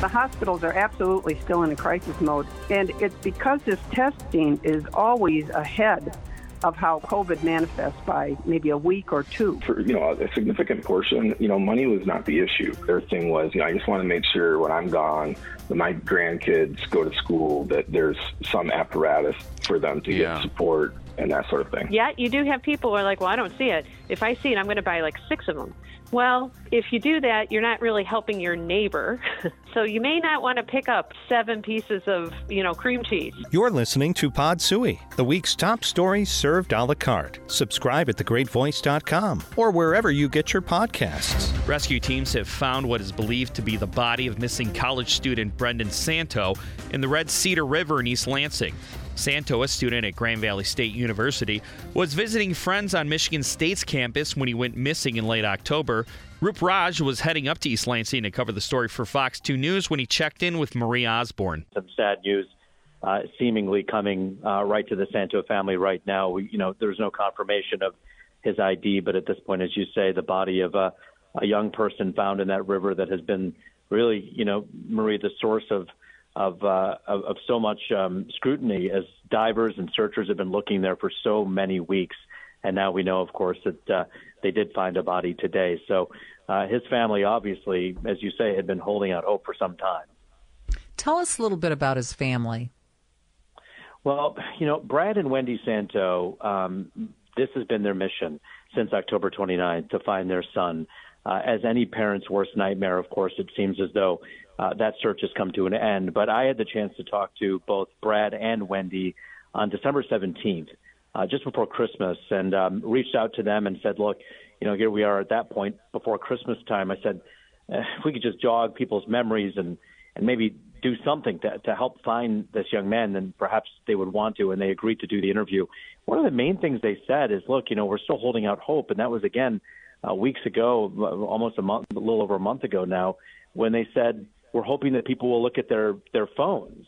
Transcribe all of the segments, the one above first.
The hospitals are absolutely still in a crisis mode, and it's because this testing is always ahead of how COVID manifests by maybe a week or two. For you know a significant portion, you know, money was not the issue. Their thing was, you know, I just want to make sure when I'm gone, that my grandkids go to school, that there's some apparatus for them to Yeah. get support and that sort of thing. Yet you do have people who are like, well, I don't see it. If I see it, I'm going to buy like six of them. Well, if you do that, you're not really helping your neighbor. so you may not want to pick up seven pieces of, you know, cream cheese. You're listening to Pod Sui, the week's top stories served a la carte. Subscribe at thegreatvoice.com or wherever you get your podcasts. Rescue teams have found what is believed to be the body of missing college student Brendan Santo in the Red Cedar River in East Lansing. Santo, a student at Grand Valley State University, was visiting friends on Michigan State's campus when he went missing in late October. Roop Raj was heading up to East Lansing to cover the story for Fox 2 News when he checked in with Marie Osborne. some sad news uh, seemingly coming uh, right to the Santo family right now. We, you know, there's no confirmation of his ID, but at this point, as you say, the body of a, a young person found in that river that has been really, you know, Marie, the source of of uh, of, of so much um, scrutiny as divers and searchers have been looking there for so many weeks. And now we know, of course, that uh, they did find a body today. So uh, his family, obviously, as you say, had been holding out hope for some time. Tell us a little bit about his family. Well, you know, Brad and Wendy Santo, um, this has been their mission since October 29th to find their son. Uh, as any parent's worst nightmare, of course, it seems as though uh, that search has come to an end. But I had the chance to talk to both Brad and Wendy on December 17th, uh, just before Christmas, and um, reached out to them and said, look, you know, here we are at that point before Christmas time. I said, eh, if we could just jog people's memories and, and maybe do something to, to help find this young man, then perhaps they would want to. And they agreed to do the interview. One of the main things they said is, look, you know, we're still holding out hope. And that was, again, uh, weeks ago, almost a month, a little over a month ago now, when they said, we're hoping that people will look at their, their phones.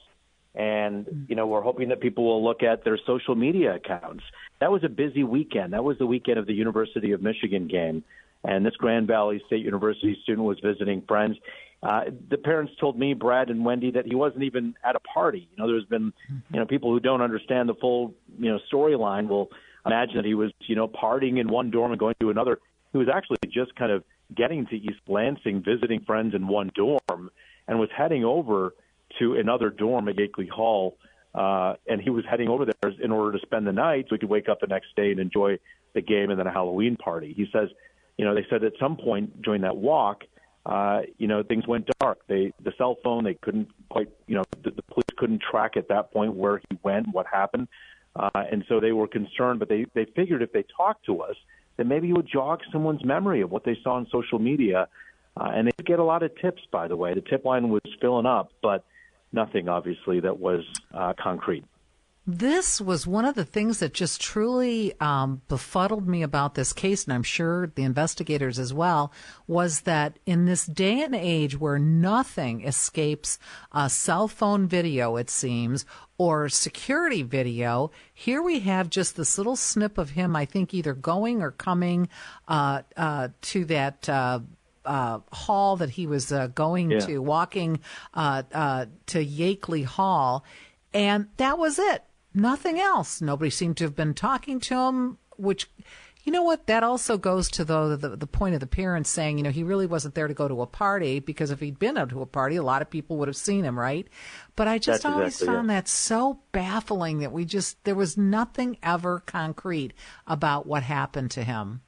And, you know, we're hoping that people will look at their social media accounts. That was a busy weekend. That was the weekend of the University of Michigan game. And this Grand Valley State University student was visiting friends. Uh, the parents told me, Brad and Wendy, that he wasn't even at a party. You know, there's been, you know, people who don't understand the full, you know, storyline will imagine that he was, you know, partying in one dorm and going to another. He was actually just kind of getting to East Lansing, visiting friends in one dorm, and was heading over to another dorm at Yakeley Hall. Uh, and he was heading over there in order to spend the night so he could wake up the next day and enjoy the game and then a Halloween party. He says, you know, they said at some point during that walk, uh, you know, things went dark. They the cell phone they couldn't quite, you know, the, the police couldn't track at that point where he went, what happened, uh, and so they were concerned. But they they figured if they talked to us, then maybe it would jog someone's memory of what they saw on social media. Uh, and they get a lot of tips, by the way. The tip line was filling up, but nothing obviously that was uh, concrete. This was one of the things that just truly um, befuddled me about this case, and I'm sure the investigators as well, was that in this day and age where nothing escapes a cell phone video, it seems, or security video, here we have just this little snip of him, I think either going or coming uh, uh, to that. Uh, hall that he was uh, going Yeah. to, walking uh, uh, to Yakeley Hall, and that was it. Nothing else. Nobody seemed to have been talking to him, which, you know what? That also goes to the, the the point of the parents saying, you know, he really wasn't there to go to a party because if he'd been out to a party, a lot of people would have seen him, right? But I just That's always exactly found it. that so baffling that we just there was nothing ever concrete about what happened to him.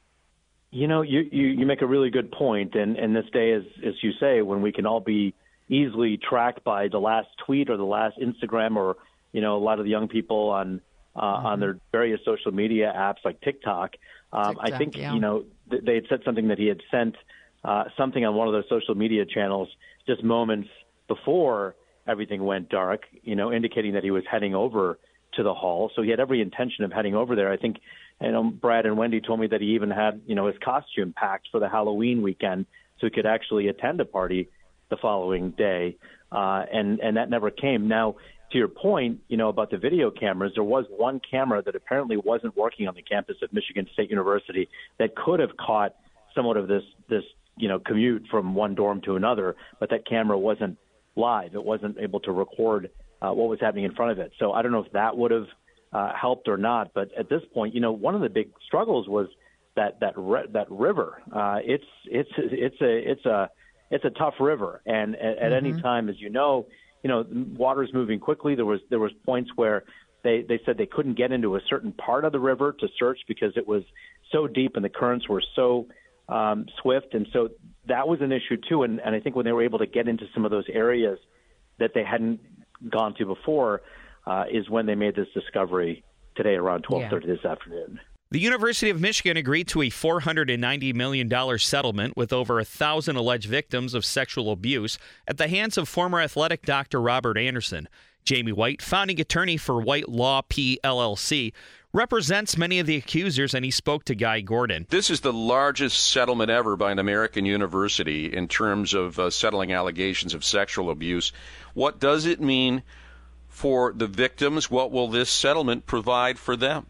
You know, you, you, you make a really good point, and, and this day, as, as you say, when we can all be easily tracked by the last tweet or the last Instagram or, you know, a lot of the young people on uh, on their various social media apps like TikTok. Um, I think, yeah. you know, th- they had said something that he had sent uh, something on one of those social media channels just moments before everything went dark, you know, indicating that he was heading over to the hall. So he had every intention of heading over there. I think, you know, Brad and Wendy told me that he even had, you know, his costume packed for the Halloween weekend so he could actually attend a party the following day. Uh, and, and that never came. Now, to your point, you know, about the video cameras, there was one camera that apparently wasn't working on the campus of Michigan State University that could have caught somewhat of this, this, you know, commute from one dorm to another, but that camera wasn't live. It wasn't able to record uh, what was happening in front of it. So I don't know if that would have uh, helped or not. But at this point, you know, one of the big struggles was that that re- that river. Uh, it's it's it's a it's a it's a tough river, and at, at mm-hmm. any time, as you know, you know, water is moving quickly. There was there was points where they they said they couldn't get into a certain part of the river to search because it was so deep and the currents were so um, swift, and so that was an issue too. And, and I think when they were able to get into some of those areas that they hadn't gone to before, uh, is when they made this discovery today around 12:30 yeah. this afternoon. The University of Michigan agreed to a $490 million settlement with over a thousand alleged victims of sexual abuse at the hands of former athletic doctor Robert Anderson. Jamie White, founding attorney for White Law PLLC, represents many of the accusers, and he spoke to Guy Gordon. This is the largest settlement ever by an American university in terms of uh, settling allegations of sexual abuse. What does it mean for the victims? What will this settlement provide for them?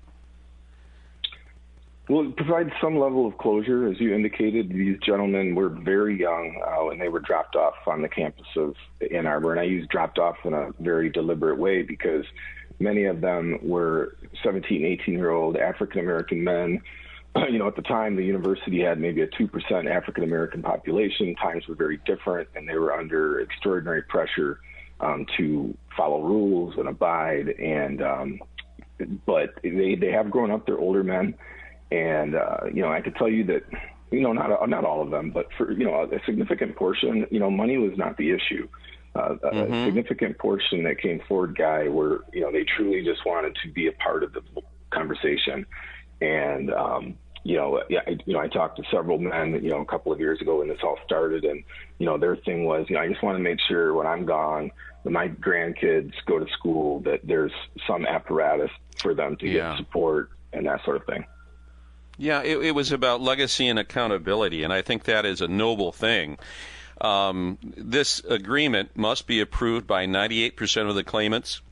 Well, it provides some level of closure. As you indicated, these gentlemen were very young uh, when they were dropped off on the campus of Ann Arbor. And I use dropped off in a very deliberate way because many of them were 17, 18 year old African American men. You know, at the time, the university had maybe a 2% African American population. Times were very different, and they were under extraordinary pressure um, to follow rules and abide. And, um, but they, they have grown up, they're older men and uh, you know, I could tell you that you know not not all of them, but for you know a significant portion, you know, money was not the issue. Uh, mm-hmm. A significant portion that came forward, guy, were you know they truly just wanted to be a part of the conversation, and um, you know, yeah, I, you know, I talked to several men, you know, a couple of years ago when this all started, and you know, their thing was, you know, I just want to make sure when I'm gone, my grandkids go to school, that there's some apparatus for them to yeah. get support and that sort of thing. Yeah, it, it, was about legacy and accountability, and I think that is a noble thing. Um, this agreement must be approved by 98% of the claimants.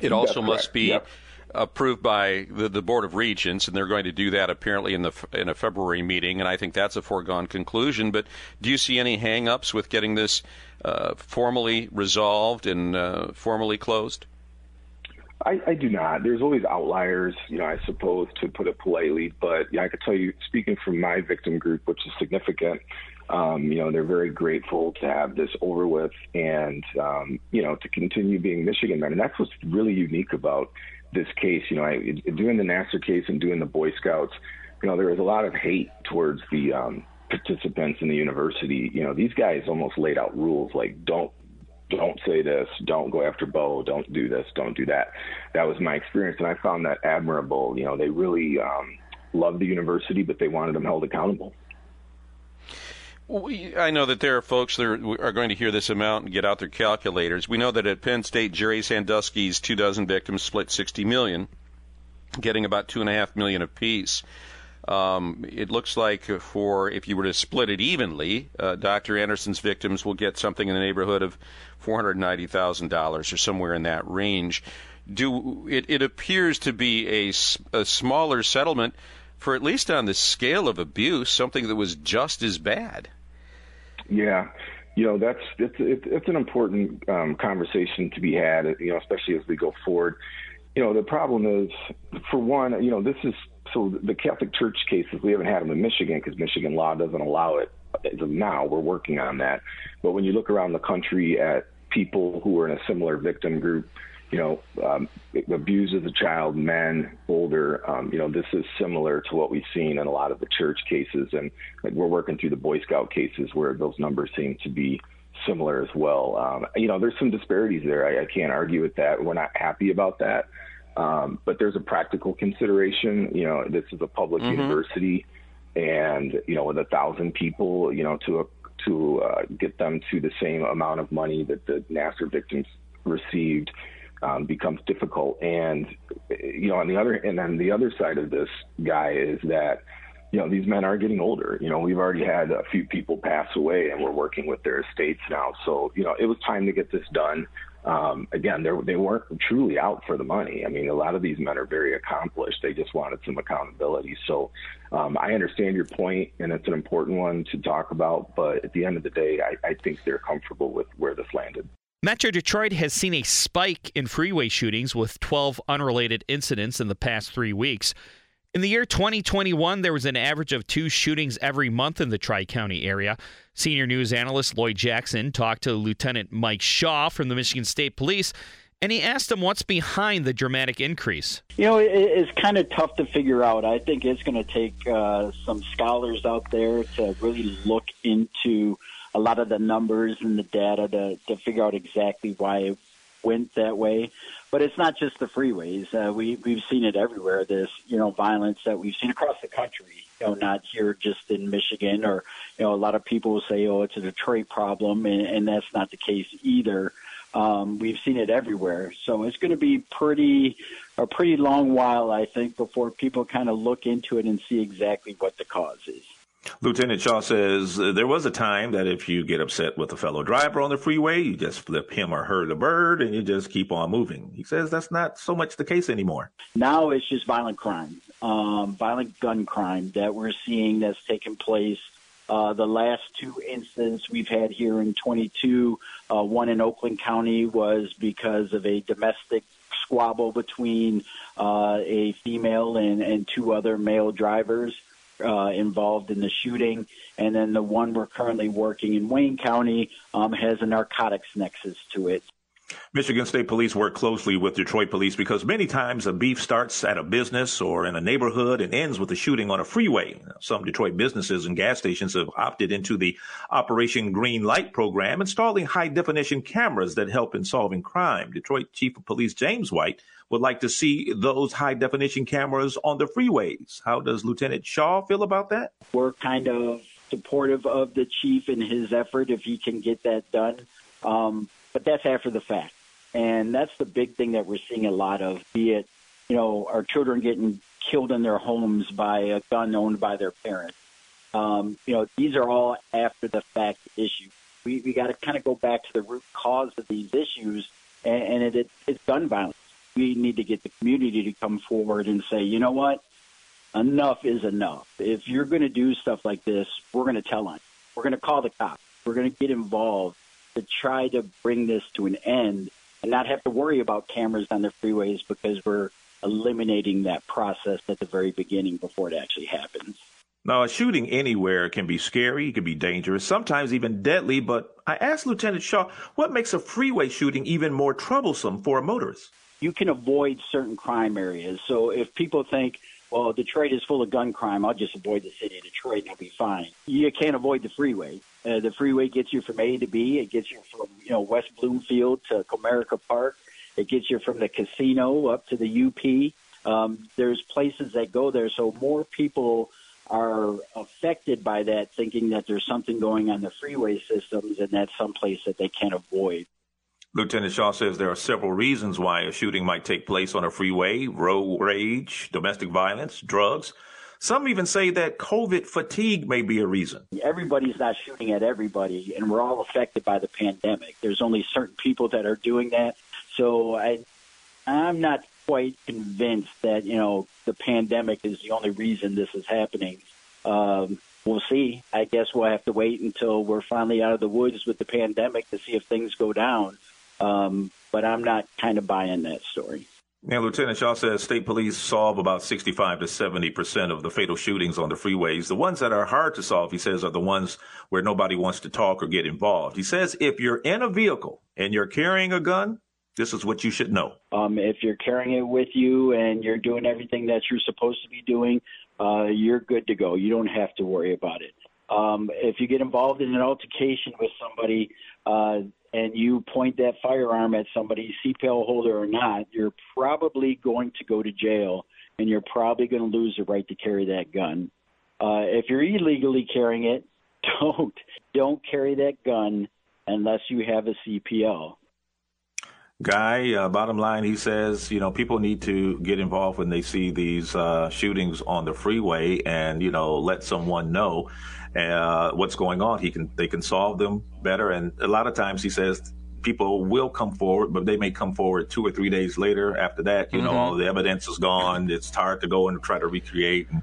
It also must be yep. Approved by the, the, Board of Regents, and they're going to do that apparently in the in a February meeting, and I think that's a foregone conclusion. But do you see any hang-ups with getting this uh, formally resolved and uh, formally closed? I, I do not. There's always outliers, you know, I suppose, to put it politely. But yeah, I could tell you, speaking from my victim group, which is significant, um, you know, they're very grateful to have this over with and, um, you know, to continue being Michigan men. And that's what's really unique about this case. You know, I, doing the Nassar case and doing the Boy Scouts, you know, there was a lot of hate towards the um, participants in the university. You know, these guys almost laid out rules like don't don't say this, don't go after Bo, don't do this, don't do that. That was my experience, and I found that admirable. You know, they really um, loved the university, but they wanted them held accountable. I know that there are folks that are, going to hear this amount and get out their calculators. We know that at Penn State, Jerry Sandusky's two dozen victims split 60 million, getting about two and a half million apiece. Um, it looks like for if you were to split it evenly, uh, Dr. Anderson's victims will get something in the neighborhood of $490,000 or somewhere in that range. Do it, it appears to be a, a smaller settlement for at least on the scale of abuse, something that was just as bad. Yeah, you know that's it's it's, an important um, conversation to be had. You know, especially as we go forward. You know, the problem is, for one, you know, this is so the Catholic Church cases we haven't had them in Michigan because Michigan law doesn't allow it as of now. We're working on that. But when you look around the country at people who are in a similar victim group, you know, um, abused as a child, men, older, um, you know, this is similar to what we've seen in a lot of the church cases. And like, we're working through the Boy Scout cases where those numbers seem to be similar as well. Um, you know, there's some disparities there. I, I can't argue with that. We're not happy about that. Um, but there's a practical consideration. You know, this is a public mm-hmm. university, and you know, with a thousand people, you know, to a, to uh, get them to the same amount of money that the Nassar victims received um, becomes difficult. And you know, on the other and then the other side of this guy is that you know these men are getting older. You know, we've already had a few people pass away, and we're working with their estates now. So you know, it was time to get this done. um, again, they they weren't truly out for the money. I mean, a lot of these men are very accomplished. They just wanted some accountability. So um, I understand your point, and it's an important one to talk about. But at the end of the day, I, I think they're comfortable with where this landed. Metro Detroit has seen a spike in freeway shootings with 12 unrelated incidents in the past three weeks. In the year 2021, there was an average of two shootings every month in the Tri County area. Senior news analyst Lloyd Jackson talked to Lieutenant Mike Shaw from the Michigan State Police, and he asked him what's behind the dramatic increase. You know, it's kind of tough to figure out. I think it's going to take uh, some scholars out there to really look into a lot of the numbers and the data to, to figure out exactly why it went that way. But it's not just the freeways. Uh, we we've seen it everywhere. This you know violence that we've seen across the country. You know, not here just in Michigan, or you know, a lot of people will say, "Oh, it's a Detroit problem," and, and that's not the case either. Um, we've seen it everywhere, so it's going to be pretty a pretty long while, I think, before people kind of look into it and see exactly what the cause is. Lieutenant Shaw says uh, there was a time that if you get upset with a fellow driver on the freeway, you just flip him or her the bird and you just keep on moving. He says that's not so much the case anymore. Now it's just violent crime, um, violent gun crime that we're seeing that's taken place. Uh, the last two incidents we've had here in 22, uh, one in Oakland County was because of a domestic squabble between uh, a female and, and two other male drivers uh, involved in the shooting. And then the one we're currently working in Wayne County um, has a narcotics nexus to it. Michigan State Police work closely with Detroit Police because many times a beef starts at a business or in a neighborhood and ends with a shooting on a freeway. Some Detroit businesses and gas stations have opted into the Operation Green Light program, installing high definition cameras that help in solving crime. Detroit Chief of Police James White would like to see those high definition cameras on the freeways. How does Lieutenant Shaw feel about that? We're kind of supportive of the chief in his effort if he can get that done. Um, but that's after the fact. And that's the big thing that we're seeing a lot of, be it, you know, our children getting killed in their homes by a gun owned by their parents. Um, you know, these are all after the fact issues. We, we got to kind of go back to the root cause of these issues, and, and it, it, it's gun violence we need to get the community to come forward and say, you know what, enough is enough. If you're going to do stuff like this, we're going to tell on. You. We're going to call the cops. We're going to get involved to try to bring this to an end and not have to worry about cameras on the freeways because we're eliminating that process at the very beginning before it actually happens. Now, a shooting anywhere can be scary, it can be dangerous, sometimes even deadly. But I asked Lieutenant Shaw, what makes a freeway shooting even more troublesome for a motorist? you can avoid certain crime areas. So if people think, well, Detroit is full of gun crime, I'll just avoid the city of Detroit and I'll be fine. You can't avoid the freeway. Uh, the freeway gets you from A to B. It gets you from you know West Bloomfield to Comerica Park. It gets you from the casino up to the UP. Um, there's places that go there, so more people are affected by that, thinking that there's something going on the freeway systems, and that's someplace that they can't avoid. Lieutenant Shaw says there are several reasons why a shooting might take place on a freeway road rage, domestic violence, drugs. Some even say that COVID fatigue may be a reason. Everybody's not shooting at everybody, and we're all affected by the pandemic. There's only certain people that are doing that. So I, I'm not quite convinced that you know the pandemic is the only reason this is happening. Um, we'll see. I guess we'll have to wait until we're finally out of the woods with the pandemic to see if things go down. Um, but I'm not kind of buying that story. Now, Lieutenant Shaw says state police solve about 65 to 70 percent of the fatal shootings on the freeways. The ones that are hard to solve, he says, are the ones where nobody wants to talk or get involved. He says if you're in a vehicle and you're carrying a gun, this is what you should know. Um, if you're carrying it with you and you're doing everything that you're supposed to be doing, uh, you're good to go. You don't have to worry about it. Um, if you get involved in an altercation with somebody, uh, and you point that firearm at somebody, CPL holder or not, you're probably going to go to jail and you're probably going to lose the right to carry that gun. Uh, if you're illegally carrying it, don't don't carry that gun unless you have a CPL. Guy, uh, bottom line, he says, you know, people need to get involved when they see these uh, shootings on the freeway and, you know, let someone know uh, what's going on. He can, they can solve them better. And a lot of times he says people will come forward, but they may come forward two or three days later. After that, you mm-hmm. know, all the evidence is gone. It's hard to go and try to recreate. And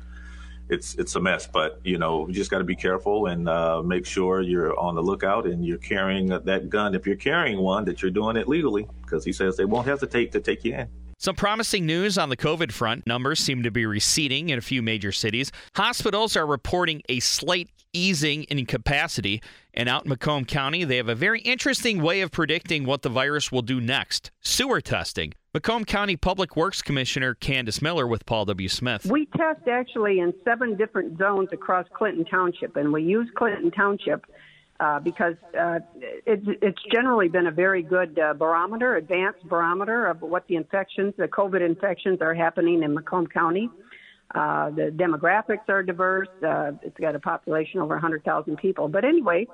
it's it's a mess. But you know, you just got to be careful and uh, make sure you're on the lookout and you're carrying that gun. If you're carrying one, that you're doing it legally, because he says they won't hesitate to take you in. Some promising news on the COVID front. Numbers seem to be receding in a few major cities. Hospitals are reporting a slight easing in capacity. And out in Macomb County, they have a very interesting way of predicting what the virus will do next sewer testing. Macomb County Public Works Commissioner Candice Miller with Paul W. Smith. We test actually in seven different zones across Clinton Township, and we use Clinton Township uh, because uh, it's, it's generally been a very good uh, barometer, advanced barometer of what the infections, the COVID infections are happening in Macomb County. Uh, the demographics are diverse. Uh, it's got a population over 100,000 people. But anyway,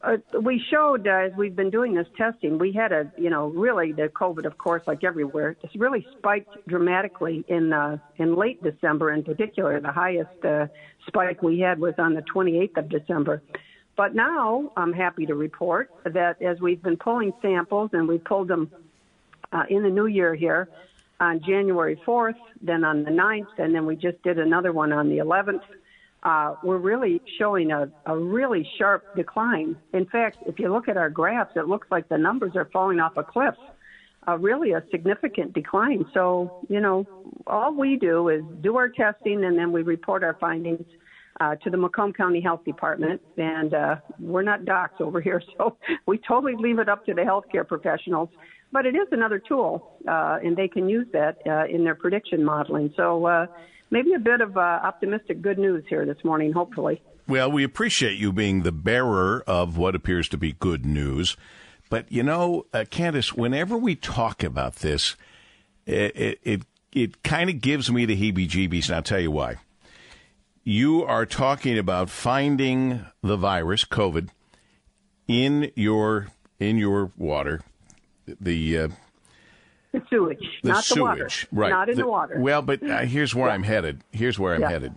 uh, we showed uh, as we've been doing this testing, we had a, you know, really the COVID, of course, like everywhere, just really spiked dramatically in uh, in late December. In particular, the highest uh, spike we had was on the 28th of December. But now I'm happy to report that as we've been pulling samples and we pulled them uh, in the new year here on January 4th, then on the 9th, and then we just did another one on the 11th. Uh, we're really showing a, a really sharp decline. In fact, if you look at our graphs, it looks like the numbers are falling off a cliff. Uh, really a significant decline. So, you know, all we do is do our testing and then we report our findings uh, to the Macomb County Health Department, and uh, we're not docs over here, so we totally leave it up to the healthcare professionals. But it is another tool, uh, and they can use that uh, in their prediction modeling. So uh, maybe a bit of uh, optimistic good news here this morning, hopefully. Well, we appreciate you being the bearer of what appears to be good news. But you know, uh, Candice, whenever we talk about this, it it, it, it kind of gives me the heebie-jeebies, and I'll tell you why you are talking about finding the virus, COVID, in your in your water, the uh, the sewage, the not sewage, the water, right? Not in the, the water. Well, but uh, here's where yeah. I'm headed. Here's where I'm yeah. headed.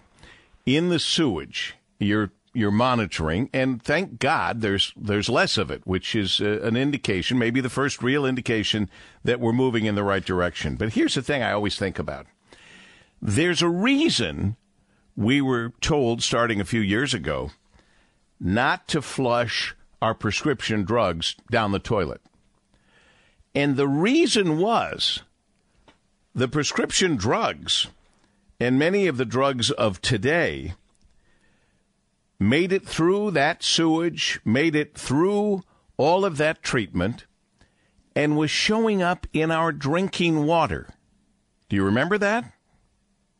In the sewage, you're you're monitoring, and thank God there's there's less of it, which is uh, an indication, maybe the first real indication that we're moving in the right direction. But here's the thing: I always think about. There's a reason we were told starting a few years ago not to flush our prescription drugs down the toilet. And the reason was the prescription drugs and many of the drugs of today made it through that sewage, made it through all of that treatment, and was showing up in our drinking water. Do you remember that?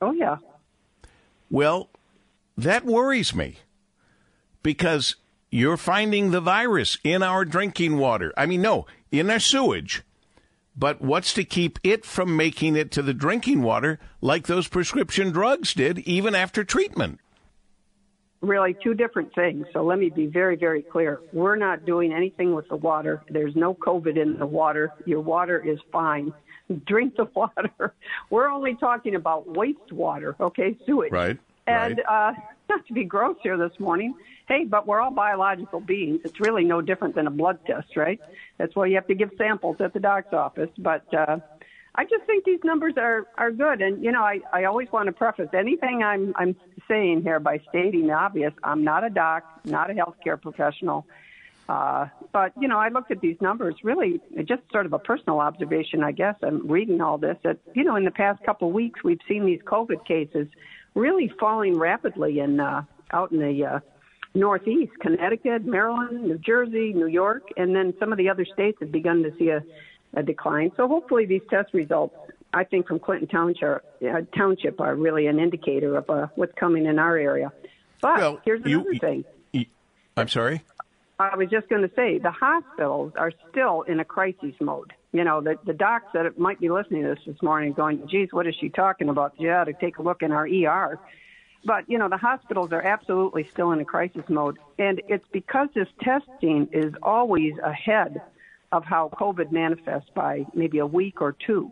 Oh, yeah. Well, that worries me because you're finding the virus in our drinking water. I mean, no, in their sewage. But what's to keep it from making it to the drinking water like those prescription drugs did even after treatment? Really, two different things. So let me be very, very clear. We're not doing anything with the water. There's no COVID in the water. Your water is fine. drink the water. We're only talking about wastewater, okay, sewage. Right. And right. Uh, not to be gross here this morning, hey, but we're all biological beings. It's really no different than a blood test, right? That's why you have to give samples at the doc's office. But uh, I just think these numbers are are good. And you know, I I always want to preface anything I'm I'm saying here by stating the obvious. I'm not a doc, not a healthcare professional. Uh, but you know, I looked at these numbers. Really, just sort of a personal observation, I guess. I'm reading all this. That you know, in the past couple of weeks, we've seen these COVID cases really falling rapidly in uh, out in the uh, Northeast, Connecticut, Maryland, New Jersey, New York, and then some of the other states have begun to see a, a decline. So hopefully, these test results, I think, from Clinton Township, uh, Township are really an indicator of uh, what's coming in our area. But well, here's another you, thing. You, I'm sorry. I was just going to say the hospitals are still in a crisis mode. You know, the, the docs that might be listening to this this morning going, geez, what is she talking about? Yeah, to take a look in our ER. But, you know, the hospitals are absolutely still in a crisis mode. And it's because this testing is always ahead of how COVID manifests by maybe a week or two.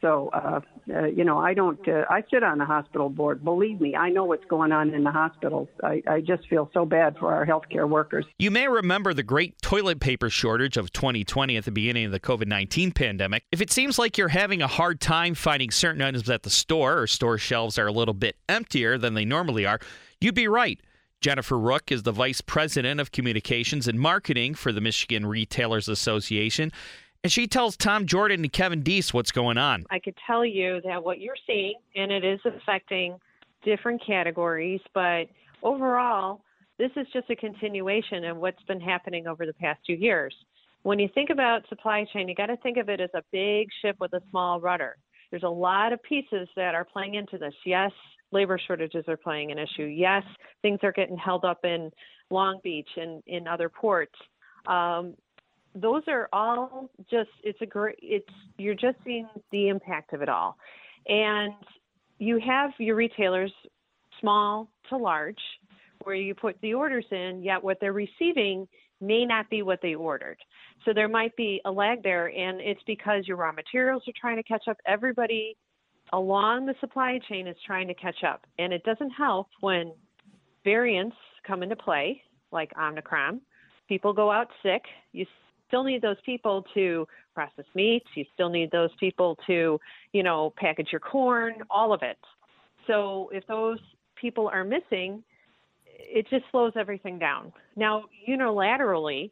So, uh, uh, you know, I don't. Uh, I sit on the hospital board. Believe me, I know what's going on in the hospitals. I, I just feel so bad for our healthcare workers. You may remember the great toilet paper shortage of 2020 at the beginning of the COVID 19 pandemic. If it seems like you're having a hard time finding certain items at the store or store shelves are a little bit emptier than they normally are, you'd be right. Jennifer Rook is the Vice President of Communications and Marketing for the Michigan Retailers Association. And she tells Tom Jordan and Kevin Dietz what's going on. I could tell you that what you're seeing, and it is affecting different categories, but overall, this is just a continuation of what's been happening over the past two years. When you think about supply chain, you got to think of it as a big ship with a small rudder. There's a lot of pieces that are playing into this. Yes, labor shortages are playing an issue. Yes, things are getting held up in Long Beach and in other ports. Um, those are all just it's a great it's you're just seeing the impact of it all. And you have your retailers small to large where you put the orders in yet what they're receiving may not be what they ordered. So there might be a lag there and it's because your raw materials are trying to catch up. Everybody along the supply chain is trying to catch up and it doesn't help when variants come into play like omicron. People go out sick. You still need those people to process meats. You still need those people to, you know, package your corn, all of it. So if those people are missing, it just slows everything down. Now, unilaterally,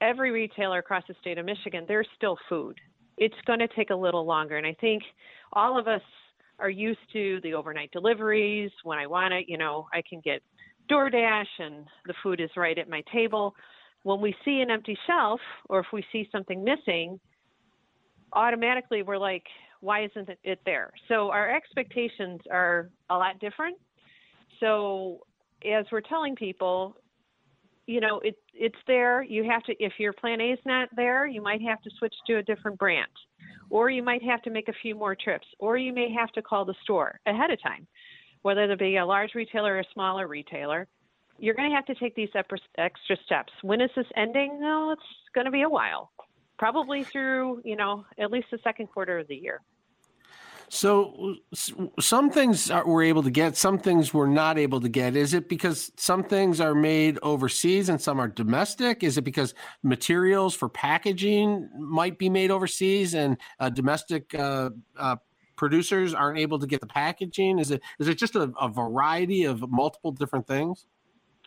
every retailer across the state of Michigan, there's still food. It's going to take a little longer. And I think all of us are used to the overnight deliveries. When I want it, you know, I can get DoorDash and the food is right at my table when we see an empty shelf or if we see something missing, automatically we're like, why isn't it there? So our expectations are a lot different. So as we're telling people, you know, it it's there. You have to if your plan A is not there, you might have to switch to a different brand. Or you might have to make a few more trips, or you may have to call the store ahead of time, whether it be a large retailer or a smaller retailer you're going to have to take these extra steps. When is this ending? No, it's going to be a while, probably through you know at least the second quarter of the year. So some things are, we're able to get, some things we're not able to get. Is it because some things are made overseas and some are domestic? Is it because materials for packaging might be made overseas and uh, domestic uh, uh, producers aren't able to get the packaging? Is it is it just a, a variety of multiple different things?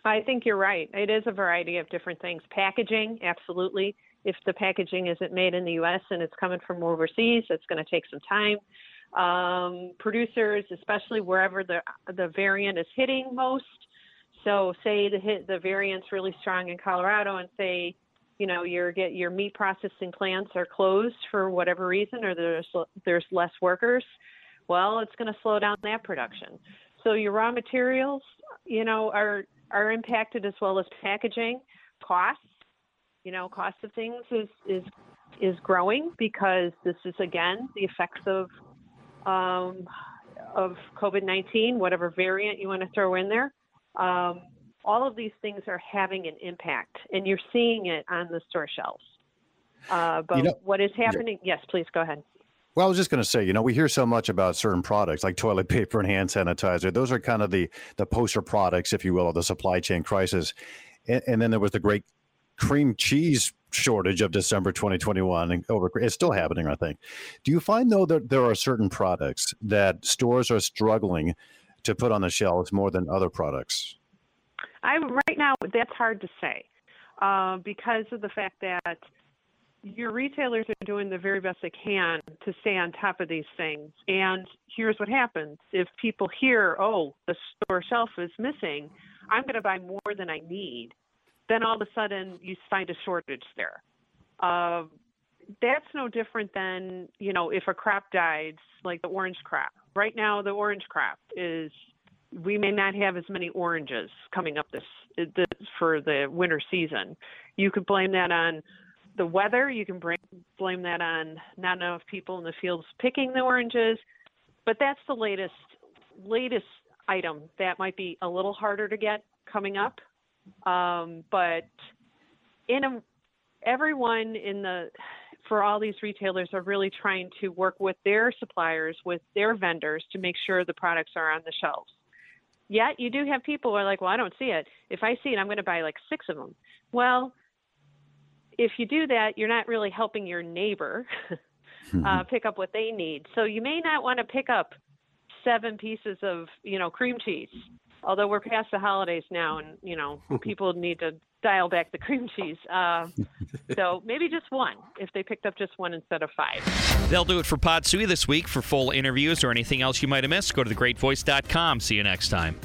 I think you're right. It is a variety of different things. Packaging, absolutely. If the packaging isn't made in the U.S. and it's coming from overseas, it's going to take some time. Um, producers, especially wherever the the variant is hitting most. So, say the hit the variant's really strong in Colorado, and say, you know, your get your meat processing plants are closed for whatever reason, or there's there's less workers. Well, it's going to slow down that production. So your raw materials, you know, are are impacted as well as packaging costs. You know, cost of things is is is growing because this is again the effects of um, of COVID nineteen, whatever variant you want to throw in there. Um, all of these things are having an impact, and you're seeing it on the store shelves. Uh, but you know, what is happening? Yes, please go ahead. Well, I was just going to say, you know, we hear so much about certain products like toilet paper and hand sanitizer. Those are kind of the the poster products, if you will, of the supply chain crisis. And, and then there was the great cream cheese shortage of December 2021 and over it's still happening I think. Do you find though that there are certain products that stores are struggling to put on the shelves more than other products? I right now that's hard to say uh, because of the fact that your retailers are doing the very best they can to stay on top of these things. And here's what happens if people hear, oh, the store shelf is missing, I'm going to buy more than I need, then all of a sudden you find a shortage there. Uh, that's no different than, you know, if a crop dies, like the orange crop. Right now, the orange crop is, we may not have as many oranges coming up this, this for the winter season. You could blame that on the weather. You can bring, blame that on not enough people in the fields picking the oranges, but that's the latest latest item that might be a little harder to get coming up. Um, but in a, everyone in the for all these retailers are really trying to work with their suppliers, with their vendors to make sure the products are on the shelves. Yet you do have people who are like, well, I don't see it. If I see it, I'm going to buy like six of them. Well, if you do that, you're not really helping your neighbor uh, pick up what they need. So you may not want to pick up seven pieces of, you know, cream cheese. Although we're past the holidays now, and you know people need to dial back the cream cheese. Uh, so maybe just one if they picked up just one instead of five. They'll do it for Pod Sui this week. For full interviews or anything else you might have missed, go to thegreatvoice.com. See you next time.